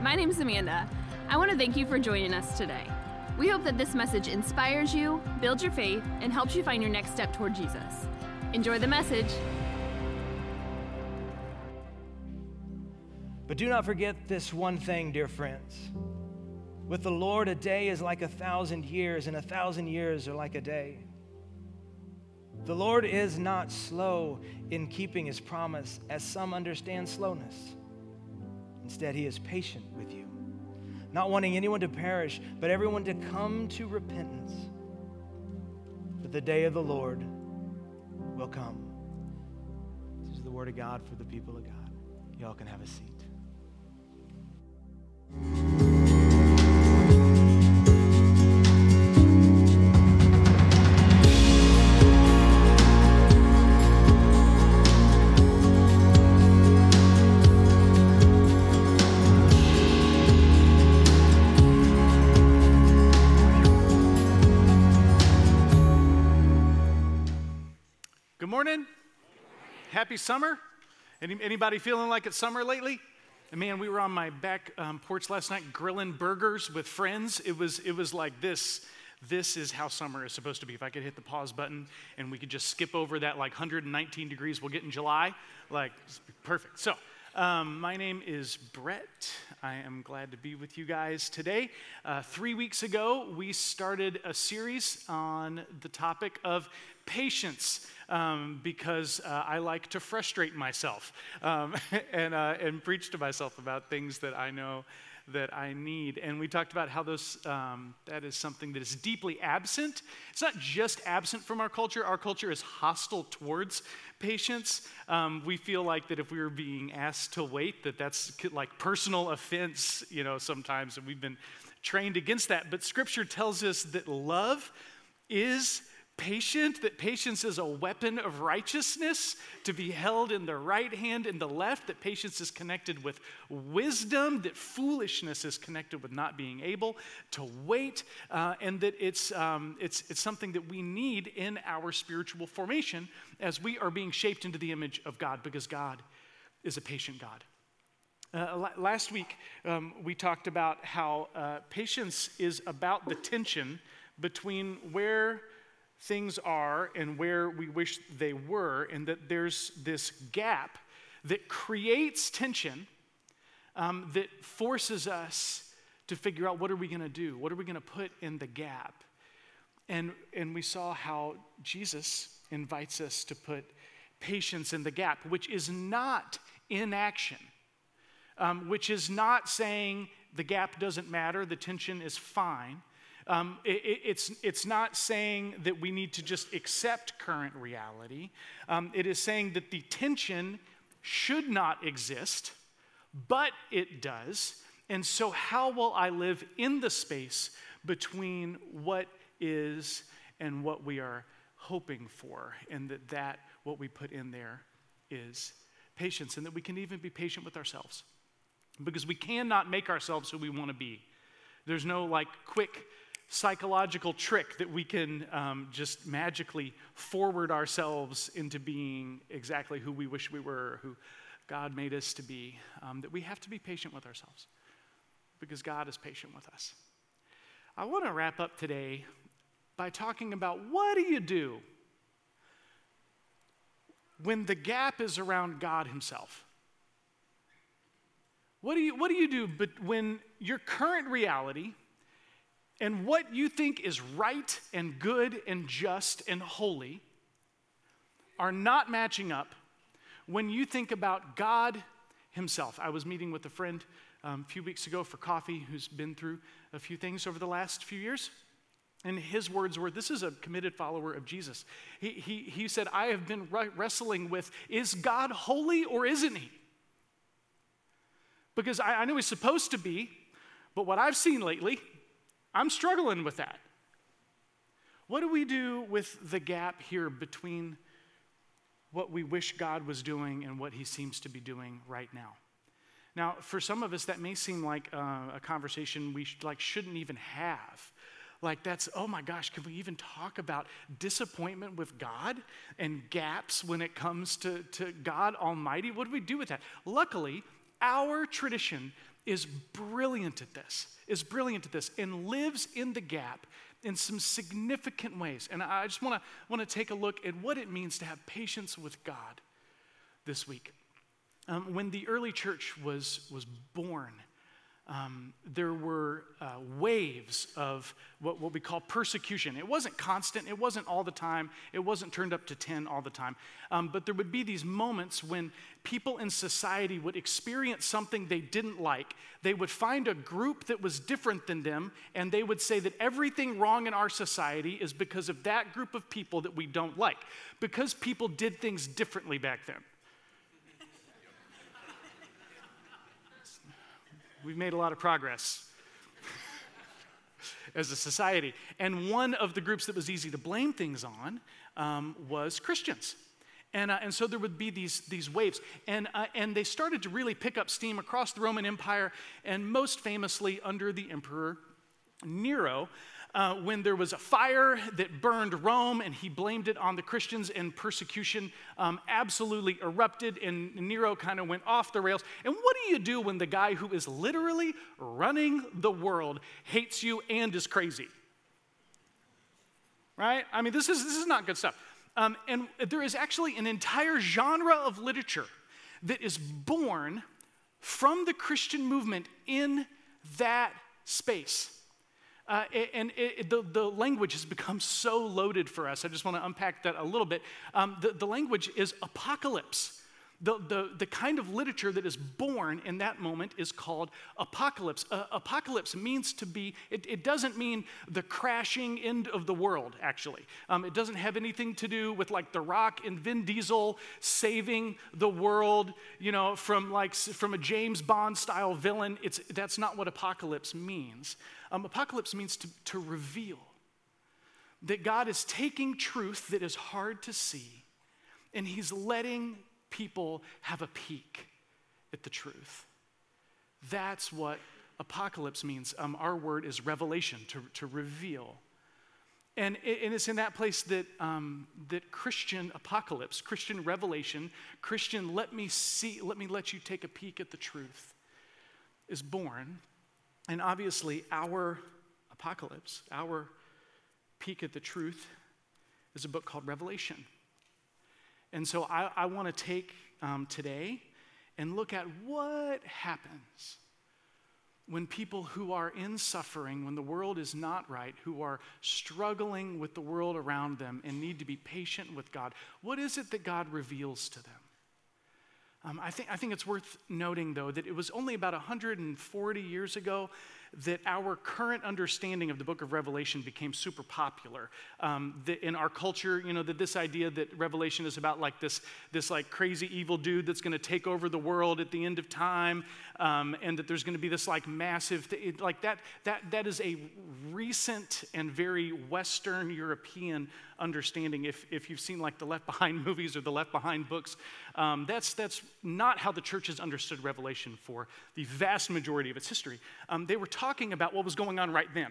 My name is Amanda. I want to thank you for joining us today. We hope that this message inspires you, builds your faith, and helps you find your next step toward Jesus. Enjoy the message. But do not forget this one thing, dear friends. With the Lord, a day is like a thousand years, and a thousand years are like a day. The Lord is not slow in keeping his promise, as some understand slowness. Instead, he is patient with you, not wanting anyone to perish, but everyone to come to repentance. But the day of the Lord will come. This is the word of God for the people of God. Y'all can have a seat. Good morning. Happy summer. Any, anybody feeling like it's summer lately? And man, we were on my back um, porch last night grilling burgers with friends. It was, it was like this. This is how summer is supposed to be. If I could hit the pause button and we could just skip over that like 119 degrees we'll get in July, like perfect. So, um, my name is Brett. I am glad to be with you guys today. Uh, three weeks ago, we started a series on the topic of patience um, because uh, I like to frustrate myself um, and, uh, and preach to myself about things that I know that I need. And we talked about how those, um, that is something that is deeply absent. It's not just absent from our culture, our culture is hostile towards patience. Um, we feel like that if we were being asked to wait, that that's like personal offense, you know, sometimes, and we've been trained against that. But scripture tells us that love is patient, that patience is a weapon of righteousness to be held in the right hand and the left, that patience is connected with wisdom, that foolishness is connected with not being able to wait, uh, and that it's, um, it's, it's something that we need in our spiritual formation as we are being shaped into the image of God, because God is a patient God. Uh, last week, um, we talked about how uh, patience is about the tension between where things are and where we wish they were, and that there's this gap that creates tension um, that forces us to figure out what are we going to do? What are we going to put in the gap? And, and we saw how Jesus invites us to put patience in the gap, which is not inaction, um, which is not saying the gap doesn't matter, the tension is fine. Um, it, it's, it's not saying that we need to just accept current reality. Um, it is saying that the tension should not exist, but it does. And so, how will I live in the space between what is and what we are hoping for? And that, that what we put in there is patience, and that we can even be patient with ourselves. Because we cannot make ourselves who we want to be. There's no like quick psychological trick that we can um, just magically forward ourselves into being exactly who we wish we were, who God made us to be, um, that we have to be patient with ourselves because God is patient with us. I want to wrap up today by talking about what do you do when the gap is around God Himself? What do you, what do, you do but when your current reality, and what you think is right and good and just and holy are not matching up when you think about God Himself. I was meeting with a friend um, a few weeks ago for coffee who's been through a few things over the last few years. And his words were this is a committed follower of Jesus. He, he, he said, I have been wrestling with is God holy or isn't He? Because I, I know He's supposed to be, but what I've seen lately, I'm struggling with that. What do we do with the gap here between what we wish God was doing and what he seems to be doing right now? Now, for some of us, that may seem like uh, a conversation we sh- like shouldn't even have. Like that's, oh my gosh, can we even talk about disappointment with God and gaps when it comes to, to God Almighty? What do we do with that? Luckily, our tradition is brilliant at this, is brilliant at this, and lives in the gap in some significant ways. And I just want to want to take a look at what it means to have patience with God this week. Um, when the early church was, was born, um, there were uh, waves of what, what we call persecution. It wasn't constant, it wasn't all the time, it wasn't turned up to 10 all the time. Um, but there would be these moments when people in society would experience something they didn't like. They would find a group that was different than them, and they would say that everything wrong in our society is because of that group of people that we don't like, because people did things differently back then. We've made a lot of progress as a society. And one of the groups that was easy to blame things on um, was Christians. And, uh, and so there would be these, these waves. And, uh, and they started to really pick up steam across the Roman Empire, and most famously under the Emperor Nero uh, when there was a fire that burned Rome and he blamed it on the Christians and persecution um, absolutely erupted and Nero kind of went off the rails. And what do you do when the guy who is literally running the world hates you and is crazy? Right? I mean, this is, this is not good stuff. Um, and there is actually an entire genre of literature that is born from the Christian movement in that space. Uh, and it, the, the language has become so loaded for us. I just want to unpack that a little bit. Um, the, the language is apocalypse. The, the, the kind of literature that is born in that moment is called apocalypse. Uh, apocalypse means to be, it, it, doesn't mean the crashing end of the world, actually. Um, it doesn't have anything to do with like The Rock and Vin Diesel saving the world, you know, from like from a James Bond style villain. It's, that's not what apocalypse means. Um, apocalypse means to, to reveal that God is taking truth that is hard to see and he's letting people have a peek at the truth. That's what apocalypse means. Um, our word is revelation, to, to reveal. And, and it's in that place that, um, that Christian apocalypse, Christian revelation, Christian let me see, let me let you take a peek at the truth is born. And obviously, our apocalypse, our peek at the truth, is a book called Revelation. And so I, I want to take um, today and look at what happens when people who are in suffering, when the world is not right, who are struggling with the world around them and need to be patient with God, what is it that God reveals to them? Um, I, think, I think it's worth noting, though, that it was only about 140 years ago that our current understanding of the book of Revelation became super popular. Um, in our culture, you know, that this idea that Revelation is about like this, this like crazy evil dude that's going to take over the world at the end of time, um, and that there's going to be this like massive, th- like that, that, that is a recent and very Western European understanding. If, if you've seen like the Left Behind movies or the Left Behind books, um, that's, that's not how the church has understood Revelation for the vast majority of its history. Um, they were talking about what was going on right then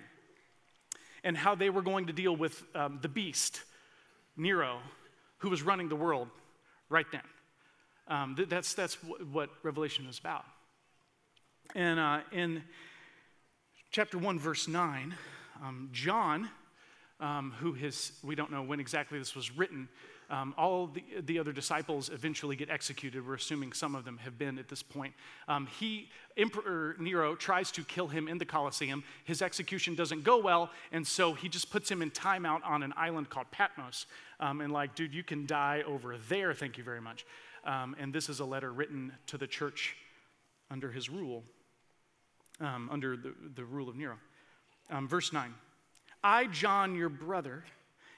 and how they were going to deal with um, the beast, Nero, who was running the world right then. Um, th- that's that's w- what Revelation is about. And uh, in chapter 1, verse 9, um, John, um, who has, we don't know when exactly this was written, um, all the, the other disciples eventually get executed. We're assuming some of them have been at this point. Um, he, Emperor Nero, tries to kill him in the Colosseum. His execution doesn't go well, and so he just puts him in timeout on an island called Patmos. Um, and, like, dude, you can die over there, thank you very much. Um, and this is a letter written to the church under his rule, um, under the, the rule of Nero. Um, verse 9 I, John, your brother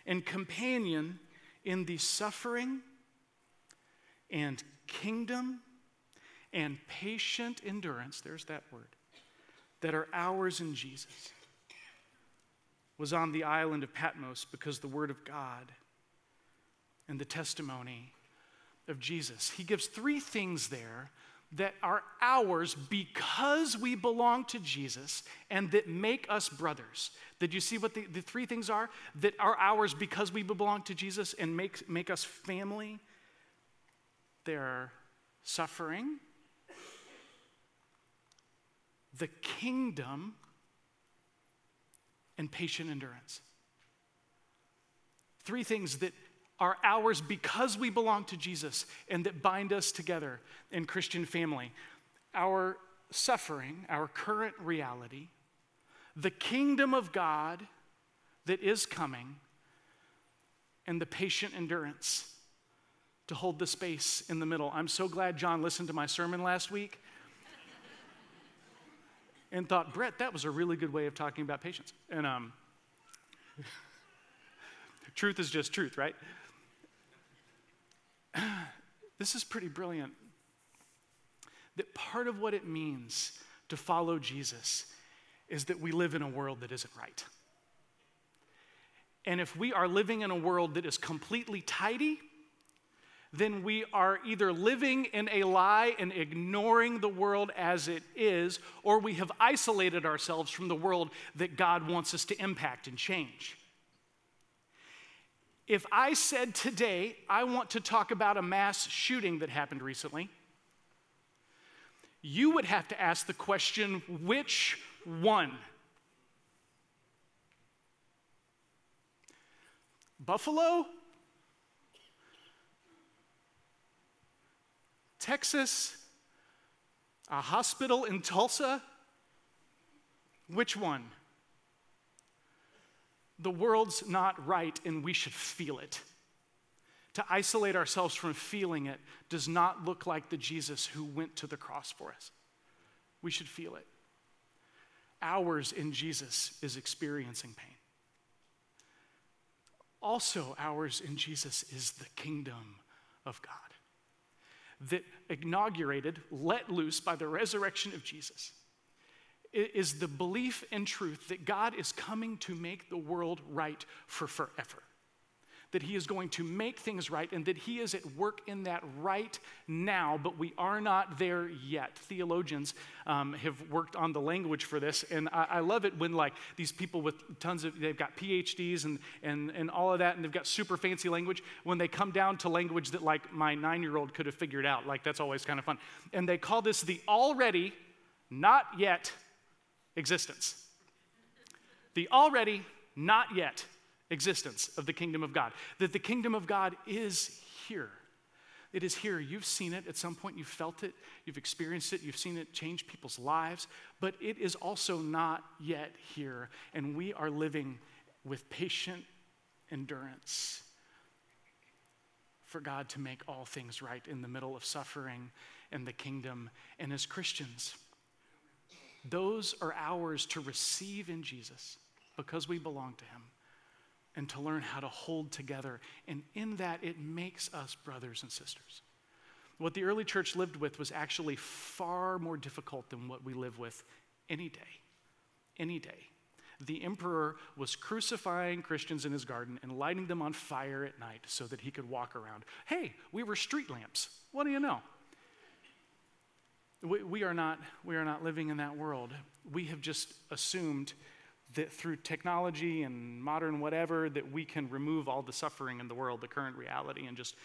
and companion in the suffering and kingdom and patient endurance, there's that word, that are ours in Jesus, was on the island of Patmos because the word of God and the testimony of Jesus. He gives three things there that are ours because we belong to Jesus and that make us brothers. Did you see what the, the three things are? That are ours because we belong to Jesus and make, make us family? They're suffering, the kingdom, and patient endurance. Three things that are ours because we belong to Jesus and that bind us together in Christian family. Our suffering, our current reality, the kingdom of God that is coming, and the patient endurance to hold the space in the middle. I'm so glad John listened to my sermon last week and thought, Brett, that was a really good way of talking about patience. And um, truth is just truth, right? this is pretty brilliant. That part of what it means to follow Jesus is that we live in a world that isn't right. And if we are living in a world that is completely tidy, then we are either living in a lie and ignoring the world as it is, or we have isolated ourselves from the world that God wants us to impact and change. If I said today, I want to talk about a mass shooting that happened recently, you would have to ask the question which one? Buffalo? Texas? A hospital in Tulsa? Which one? The world's not right and we should feel it. To isolate ourselves from feeling it does not look like the Jesus who went to the cross for us. We should feel it. Ours in Jesus is experiencing pain. Also, ours in Jesus is the kingdom of God that inaugurated, let loose by the resurrection of Jesus, is the belief and truth that God is coming to make the world right for forever that He is going to make things right and that He is at work in that right now, but we are not there yet. Theologians um, have worked on the language for this, and I, I, love it when, like, these people with tons of, they've got PhDs and, and, and all of that, and they've got super fancy language, when they come down to language that, like, my nine year old could have figured out. Like, that's always kind of fun. And they call this the already, not yet existence. The already, not yet existence of the kingdom of God. That the kingdom of God is here. It is here. You've seen it at some point, you've felt it, you've experienced it, you've seen it change people's lives, but it is also not yet here. And we are living with patient endurance for God to make all things right in the middle of suffering and the kingdom. And as Christians, those are ours to receive in Jesus because we belong to Him and to learn how to hold together. And in that, it makes us brothers and sisters. What the early church lived with was actually far more difficult than what we live with any day. Any day. The emperor was crucifying Christians in his garden and lighting them on fire at night so that he could walk around. Hey, we were street lamps. What do you know? We, we, are not, we are not living in that world. We have just assumed that through technology and modern whatever that we can remove all the suffering in the world the current reality and just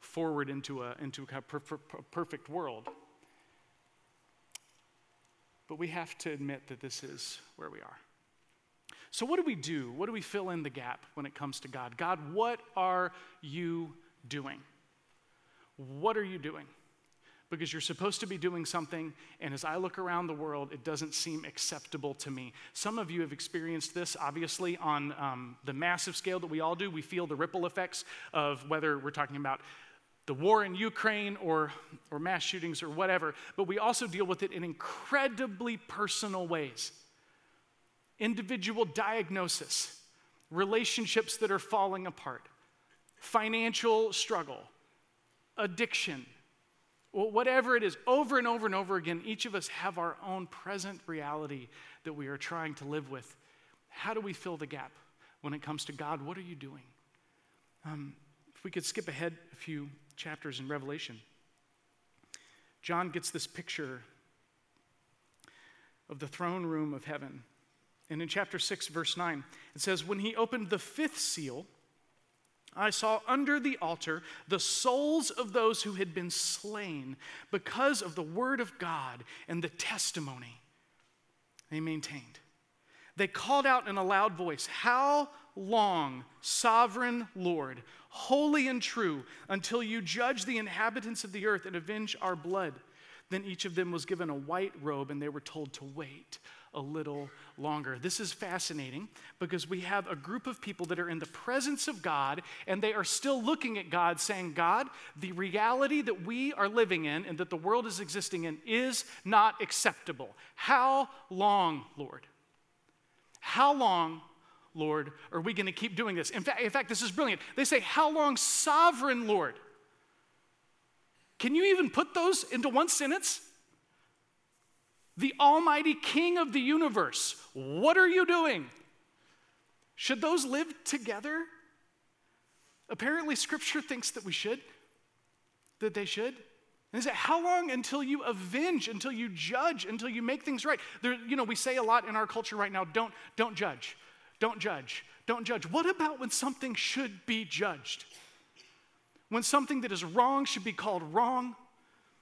forward into a into a per- per- perfect world. But we have to admit that this is where we are. So what do we do? What do we fill in the gap when it comes to god? God what are you doing? What are you doing because you're supposed to be doing something, and as I look around the world, it doesn't seem acceptable to me. Some of you have experienced this, obviously, on um, the massive scale that we all do. We feel the ripple effects of whether we're talking about the war in Ukraine or, or mass shootings or whatever, but we also deal with it in incredibly personal ways. Individual diagnosis, relationships that are falling apart, financial struggle, addiction, whatever it is, over and over and over again, each of us have our own present reality that we are trying to live with. How do we fill the gap when it comes to God? What are you doing? Um, if we could skip ahead a few chapters in Revelation, John gets this picture of the throne room of heaven. And in chapter 6, verse 9, it says, When he opened the fifth seal, I saw under the altar the souls of those who had been slain because of the word of God and the testimony They maintained. They called out in a loud voice, How long, sovereign Lord, holy and true, until you judge the inhabitants of the earth and avenge our blood? Then each of them was given a white robe, and they were told to wait a little longer. This is fascinating because we have a group of people that are in the presence of God and they are still looking at God saying, God, the reality that we are living in and that the world is existing in is not acceptable. How long, Lord? How long, Lord, are we going to keep doing this? In fact, in fact, this is brilliant. They say, How long, sovereign Lord? Can you even put those into one sentence? The Almighty King of the universe, what are you doing? Should those live together? Apparently, Scripture thinks that we should, that they should. And they say, How long until you avenge, until you judge, until you make things right? There, you know, we say a lot in our culture right now don't, don't judge, don't judge, don't judge. What about when something should be judged? When something that is wrong should be called wrong,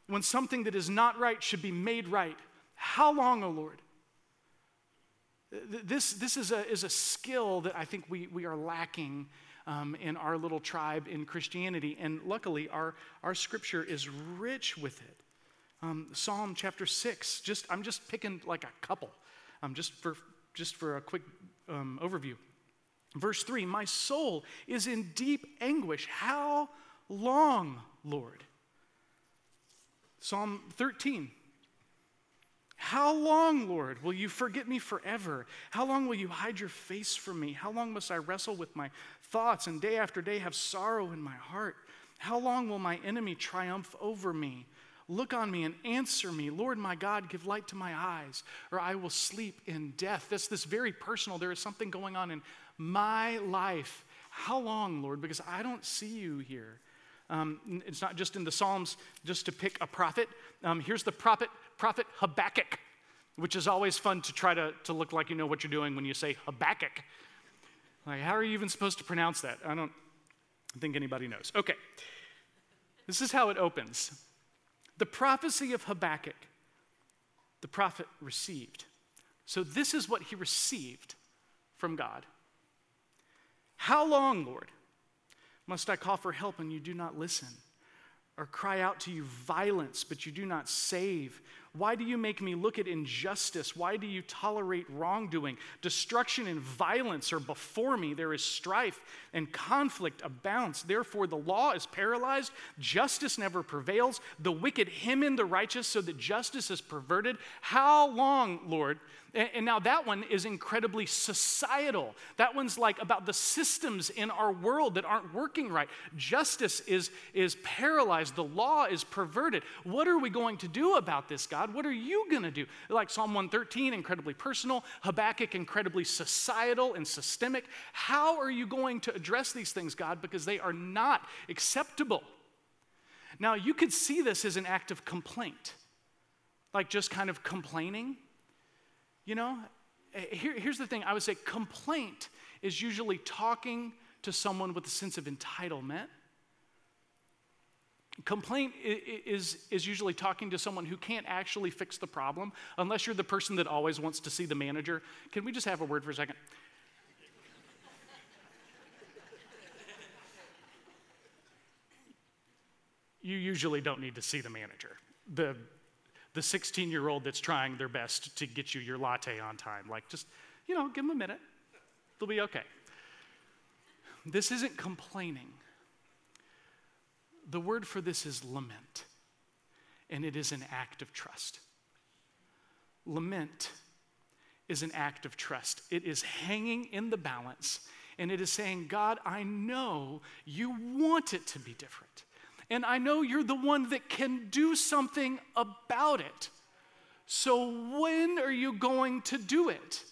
when something that is not right should be made right. How long, O oh Lord? This, this is, a, is a skill that I think we, we are lacking um, in our little tribe in Christianity. And luckily, our, our scripture is rich with it. Um, Psalm chapter 6, just, I'm just picking like a couple, um, just, for, just for a quick um, overview. Verse 3 My soul is in deep anguish. How long, Lord? Psalm 13. How long, Lord, will you forget me forever? How long will you hide your face from me? How long must I wrestle with my thoughts and day after day have sorrow in my heart? How long will my enemy triumph over me? Look on me and answer me. Lord my God, give light to my eyes, or I will sleep in death. That's this very personal. There is something going on in my life. How long, Lord? Because I don't see you here. Um, it's not just in the Psalms, just to pick a prophet. Um, here's the prophet, prophet Habakkuk, which is always fun to try to, to look like you know what you're doing when you say Habakkuk. Like, how are you even supposed to pronounce that? I don't think anybody knows. Okay. This is how it opens. The prophecy of Habakkuk, the prophet received. So, this is what he received from God. How long, Lord? Must I call for help and you do not listen? Or cry out to you violence, but you do not save? Why do you make me look at injustice? Why do you tolerate wrongdoing? Destruction and violence are before me. There is strife and conflict abounds. Therefore, the law is paralyzed. Justice never prevails. The wicked hem in the righteous so that justice is perverted. How long, Lord? And now that one is incredibly societal. That one's like about the systems in our world that aren't working right. Justice is, is paralyzed, the law is perverted. What are we going to do about this, God? What are you going to do? Like Psalm 113, incredibly personal, Habakkuk, incredibly societal and systemic. How are you going to address these things, God? Because they are not acceptable. Now, you could see this as an act of complaint, like just kind of complaining you know, eh, here, here's the thing I would say complaint is usually talking to someone with a sense of entitlement. Complaint is, is usually talking to someone who can't actually fix the problem unless you're the person that always wants to see the manager. Can we just have a word for a second? you usually don't need to see the manager. The the 16 year old that's trying their best to get you your latte on time. Like, just, you know, give them a minute. They'll be okay. This isn't complaining. The word for this is lament, and it is an act of trust. Lament is an act of trust, it is hanging in the balance, and it is saying, God, I know you want it to be different and I know you're the one that can do something about it. So when are you going to do it?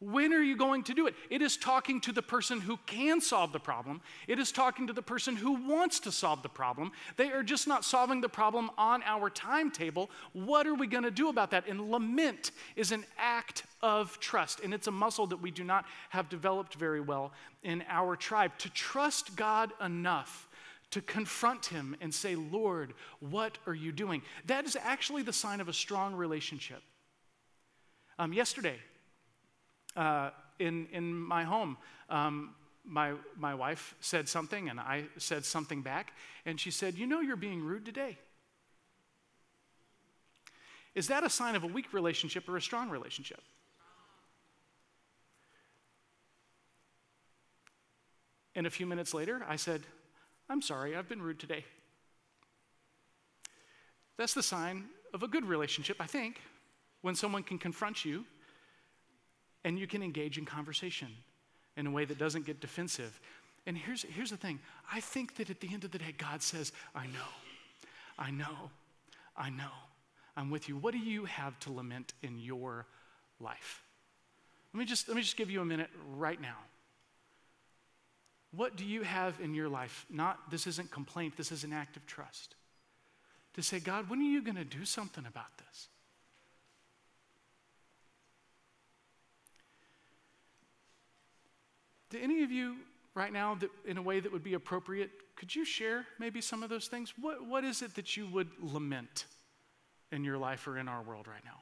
When are you going to do it? It is talking to the person who can solve the problem. It is talking to the person who wants to solve the problem. They are just not solving the problem on our timetable. What are we going to do about that? And lament is an act of trust, and it's a muscle that we do not have developed very well in our tribe. To trust God enough to confront him and say, Lord, what are you doing? That is actually the sign of a strong relationship. Um, yesterday, uh, in, in my home, um, my, my wife said something and I said something back, and she said, You know, you're being rude today. Is that a sign of a weak relationship or a strong relationship? And a few minutes later, I said, I'm sorry, I've been rude today. That's the sign of a good relationship, I think, when someone can confront you and you can engage in conversation in a way that doesn't get defensive. And here's, here's the thing I think that at the end of the day, God says, I know, I know, I know, I'm with you. What do you have to lament in your life? Let me just, let me just give you a minute right now. What do you have in your life? Not, this isn't complaint, this is an act of trust. To say, God, when are you going to do something about this? Do any of you right now, that, in a way that would be appropriate, could you share maybe some of those things? What, what is it that you would lament in your life or in our world right now?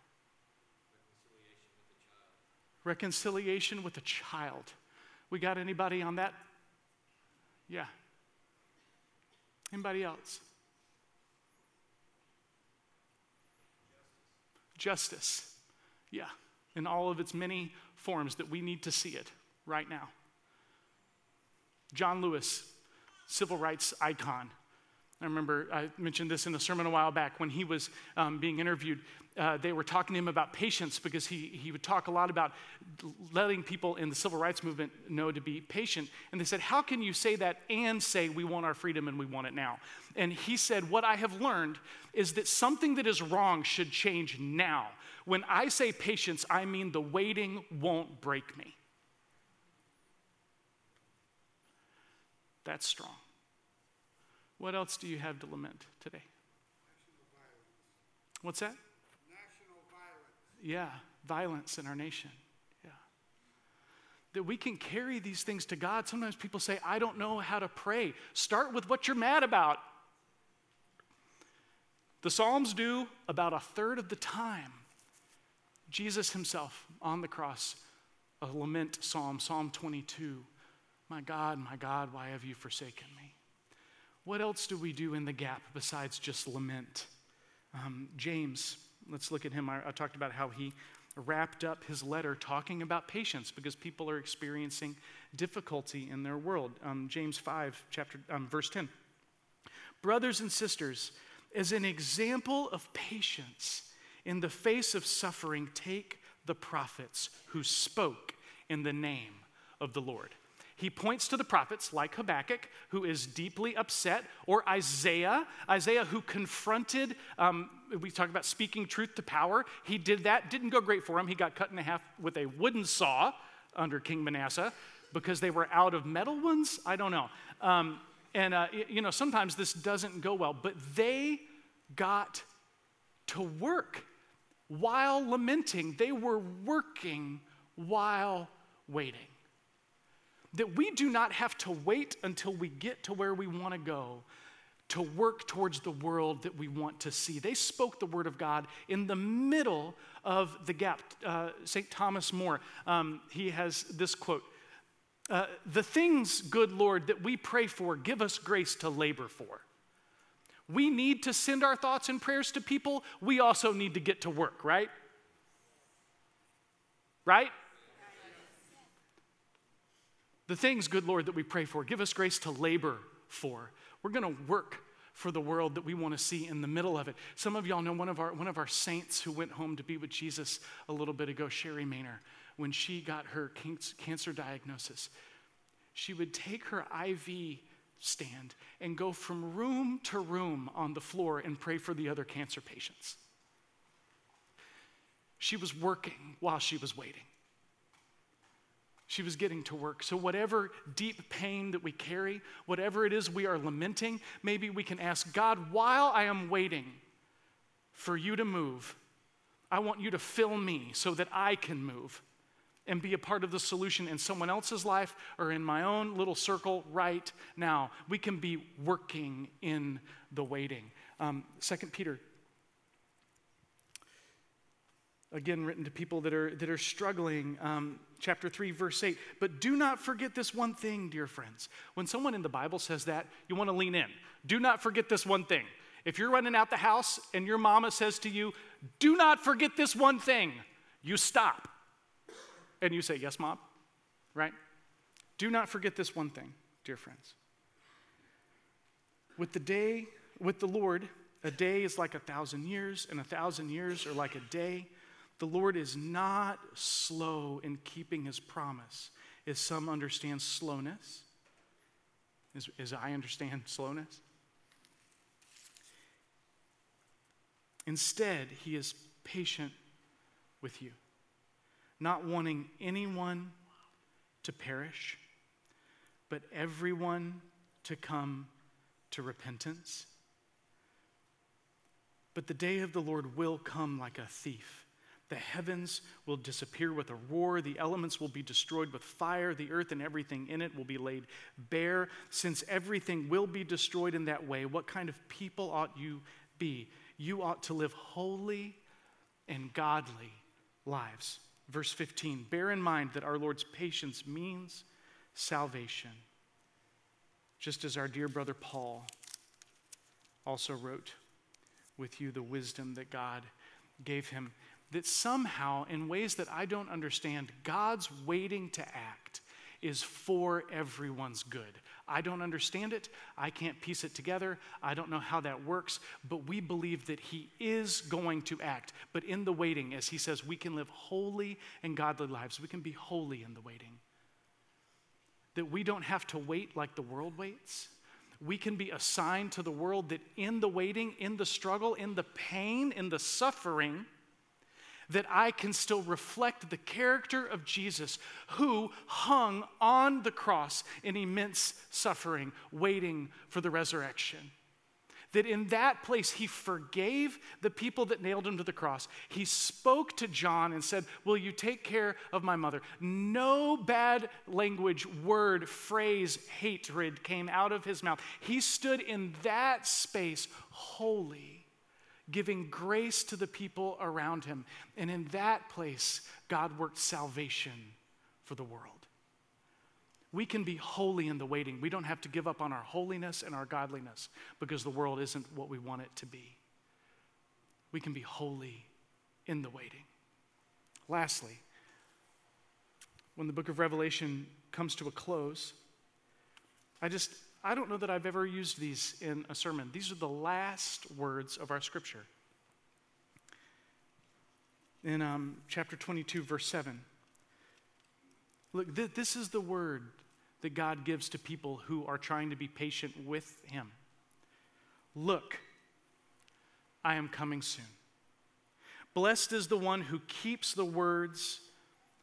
Reconciliation with a child. We got anybody on that? Yeah. Anybody else? Justice. Yeah. In all of its many forms that we need to see it right now. John Lewis, civil rights icon. I remember I mentioned this in a sermon a while back when he was um, being interviewed. Uh, they were talking to him about patience because he, he would talk a lot about letting people in the civil rights movement know to be patient. And they said, How can you say that and say we want our freedom and we want it now? And he said, What I have learned is that something that is wrong should change now. When I say patience, I mean the waiting won't break me. That's strong. What else do you have to lament today? What's that? National violence. Yeah, violence in our nation. Yeah. That we can carry these things to God. Sometimes people say, I don't know how to pray. Start with what you're mad about. The Psalms do about a third of the time. Jesus himself on the cross, a lament psalm, Psalm 22. My God, my God, why have you forsaken me? What else do we do in the gap besides just lament? Um, James, let's look at him. I, I talked about how he wrapped up his letter talking about patience because people are experiencing difficulty in their world. Um, James 5, chapter, um, verse 10. Brothers and sisters, as an example of patience in the face of suffering, take the prophets who spoke in the name of the Lord. He points to the prophets like Habakkuk, who is deeply upset, or Isaiah, Isaiah who confronted, um, we talk about speaking truth to power. He did that, didn't go great for him. He got cut in half with a wooden saw under King Manasseh because they were out of metal ones. I don't know. Um, and, uh, you know, sometimes this doesn't go well, but they got to work while lamenting. They were working while waiting that we do not have to wait until we get to where we want to go to work towards the world that we want to see. They spoke the word of God in the middle of the gap. Uh, St. Thomas More, um, he has this quote uh, The things, good Lord, that we pray for, give us grace to labor for. We need to send our thoughts and prayers to people. We also need to get to work, right? Right? The things, good Lord, that we pray for, give us grace to labor for. We're going to work for the world that we want to see in the middle of it. Some of y'all know one of our, one of our saints who went home to be with Jesus a little bit ago, Sherry Maynor, when she got her cancer diagnosis. She would take her IV stand and go from room to room on the floor and pray for the other cancer patients. She was working while she was waiting. She was getting to work. So, whatever deep pain that we carry, whatever it is we are lamenting, maybe we can ask God, while I am waiting for you to move, I want you to fill me so that I can move and be a part of the solution in someone else's life or in my own little circle right now. We can be working in the waiting. Um, 2 Peter again written to people that are that are struggling um, chapter 3 verse 8 but do not forget this one thing dear friends. When someone in the bible says that you want to lean in. Do not forget this one thing. If you're running out the house and your mama says to you do not forget this one thing you stop. And you say yes mom. Right? Do not forget this one thing dear friends. With the day with the lord a day is like a thousand years and a thousand years are like a day the Lord is not slow in keeping his promise, as some understand slowness, as, as I understand slowness. Instead, he is patient with you, not wanting anyone to perish, but everyone to come to repentance. But the day of the Lord will come like a thief. The heavens will disappear with a roar. The elements will be destroyed with fire. The earth and everything in it will be laid bare. Since everything will be destroyed in that way, what kind of people ought you be? You ought to live holy and godly lives. Verse 15 Bear in mind that our Lord's patience means salvation. Just as our dear brother Paul also wrote with you the wisdom that God gave him that somehow, in ways that I don't understand, God's waiting to act is for everyone's good. I don't understand it. I can't piece it together. I don't know how that works, but we believe that He is going to act. But in the waiting, as He says, we can live holy and godly lives. We can be holy in the waiting. That we don't have to wait like the world waits. We can be assigned to the world that in the waiting, in the struggle, in the pain, in the suffering, that I can still reflect the character of Jesus who hung on the cross in immense suffering, waiting for the resurrection. That in that place, he forgave the people that nailed him to the cross. He spoke to John and said, Will you take care of my mother? No bad language, word, phrase, hatred came out of his mouth. He stood in that space holy giving grace to the people around him. And in that place, God worked salvation for the world. We can be holy in the waiting. We don't have to give up on our holiness and our godliness because the world isn't what we want it to be. We can be holy in the waiting. Lastly, when the book of Revelation comes to a close, I just I don't know that I've ever used these in a sermon. These are the last words of our scripture. In um, chapter 22, verse 7. Look, th- this is the word that God gives to people who are trying to be patient with Him. Look, I am coming soon. Blessed is the one who keeps the words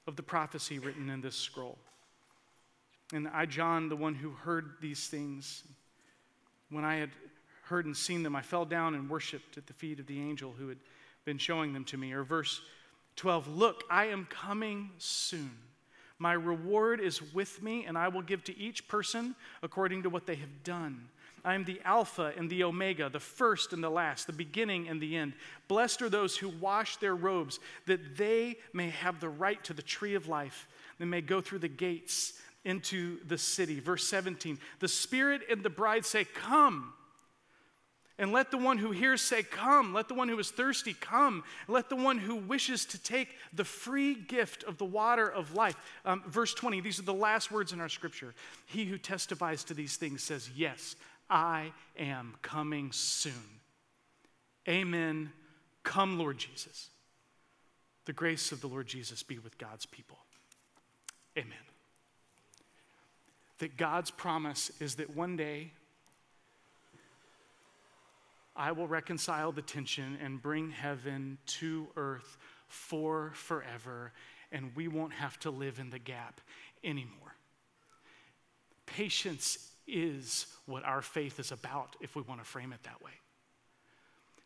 of the prophecy written in this scroll. And I, John, the one who heard these things, when I had heard and seen them, I fell down and worshiped at the feet of the angel who had been showing them to me. Or verse 12 Look, I am coming soon. My reward is with me, and I will give to each person according to what they have done. I am the Alpha and the Omega, the first and the last, the beginning and the end. Blessed are those who wash their robes, that they may have the right to the tree of life, and may go through the gates into the city. Verse 17 The Spirit and the bride say, Come. And let the one who hears say, Come. Let the one who is thirsty come. Let the one who wishes to take the free gift of the water of life. Um, verse 20, these are the last words in our scripture. He who testifies to these things says, Yes, I am coming soon. Amen. Come, Lord Jesus. The grace of the Lord Jesus be with God's people. Amen that God's promise is that one day I will reconcile the tension and bring heaven to earth for forever, and we won't have to live in the gap anymore. Patience is what our faith is about if we want to frame it that way.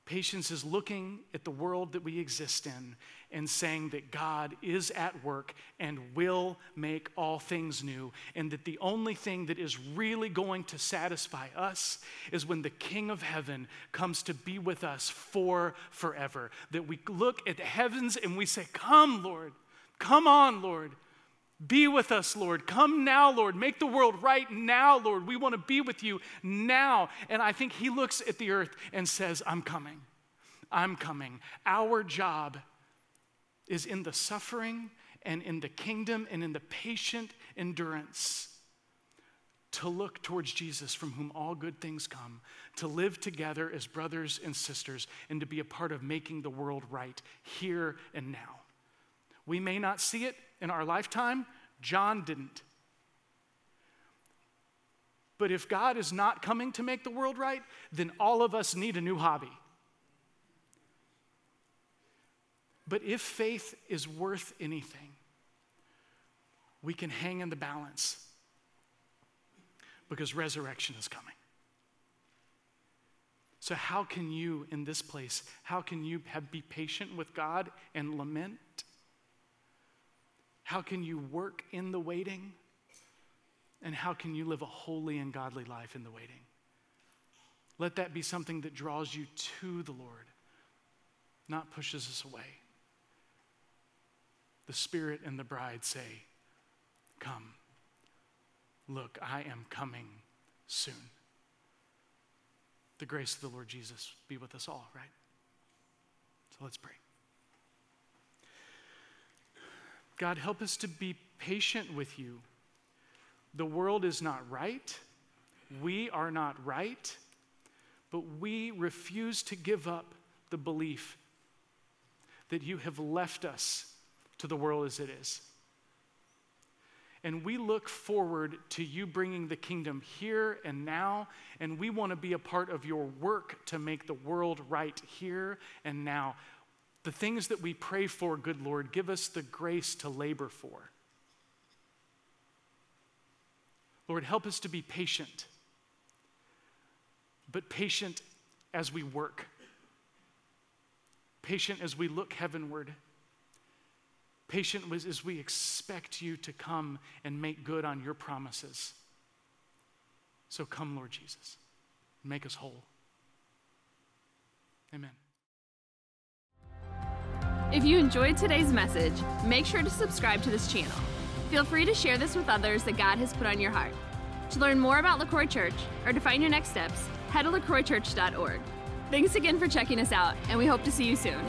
Patience is looking at the world that we exist in and saying that God is at work and will make all things new, and that the only thing that is really going to satisfy us is when the King of Heaven comes to be with us for forever. That we look at the heavens and we say, Come, Lord, come on, Lord. Be with us, Lord. Come now, Lord. Make the world right now, Lord. We want to be with you now. And I think he looks at the earth and says, I'm coming. I'm coming. Our job is in the suffering and in the kingdom and in the patient endurance to look towards Jesus, from whom all good things come, to live together as brothers and sisters, and to be a part of making the world right here and now. We may not see it in our lifetime, John didn't. But if God is not coming to make the world right, then all of us need a new hobby. But if faith is worth anything, we can hang in the balance because resurrection is coming. So, how can you in this place, how can you have, be patient with God and lament? How can you work in the waiting? And how can you live a holy and godly life in the waiting? Let that be something that draws you to the Lord, not pushes us away. The Spirit and the bride say, Come. Look, I am coming soon. The grace of the Lord Jesus be with us all, right? So let's pray. God, help us to be patient with you. The world is not right. We are not right. But we refuse to give up the belief that you have left us to the world as it is. And we look forward to you bringing the kingdom here and now, and we want to be a part of your work to make the world right here and now. The things that we pray for, good Lord, give us the grace to labor for. Lord, help us to be patient, but patient as we work, patient as we look heavenward, patient as we expect you to come and make good on your promises. So come, Lord Jesus, make us whole. Amen. If you enjoyed today's message, make sure to subscribe to this channel. Feel free to share this with others that God has put on your heart. To learn more about LaCroix Church or to find your next steps, head to lacroixchurch.org. Thanks again for checking us out, and we hope to see you soon.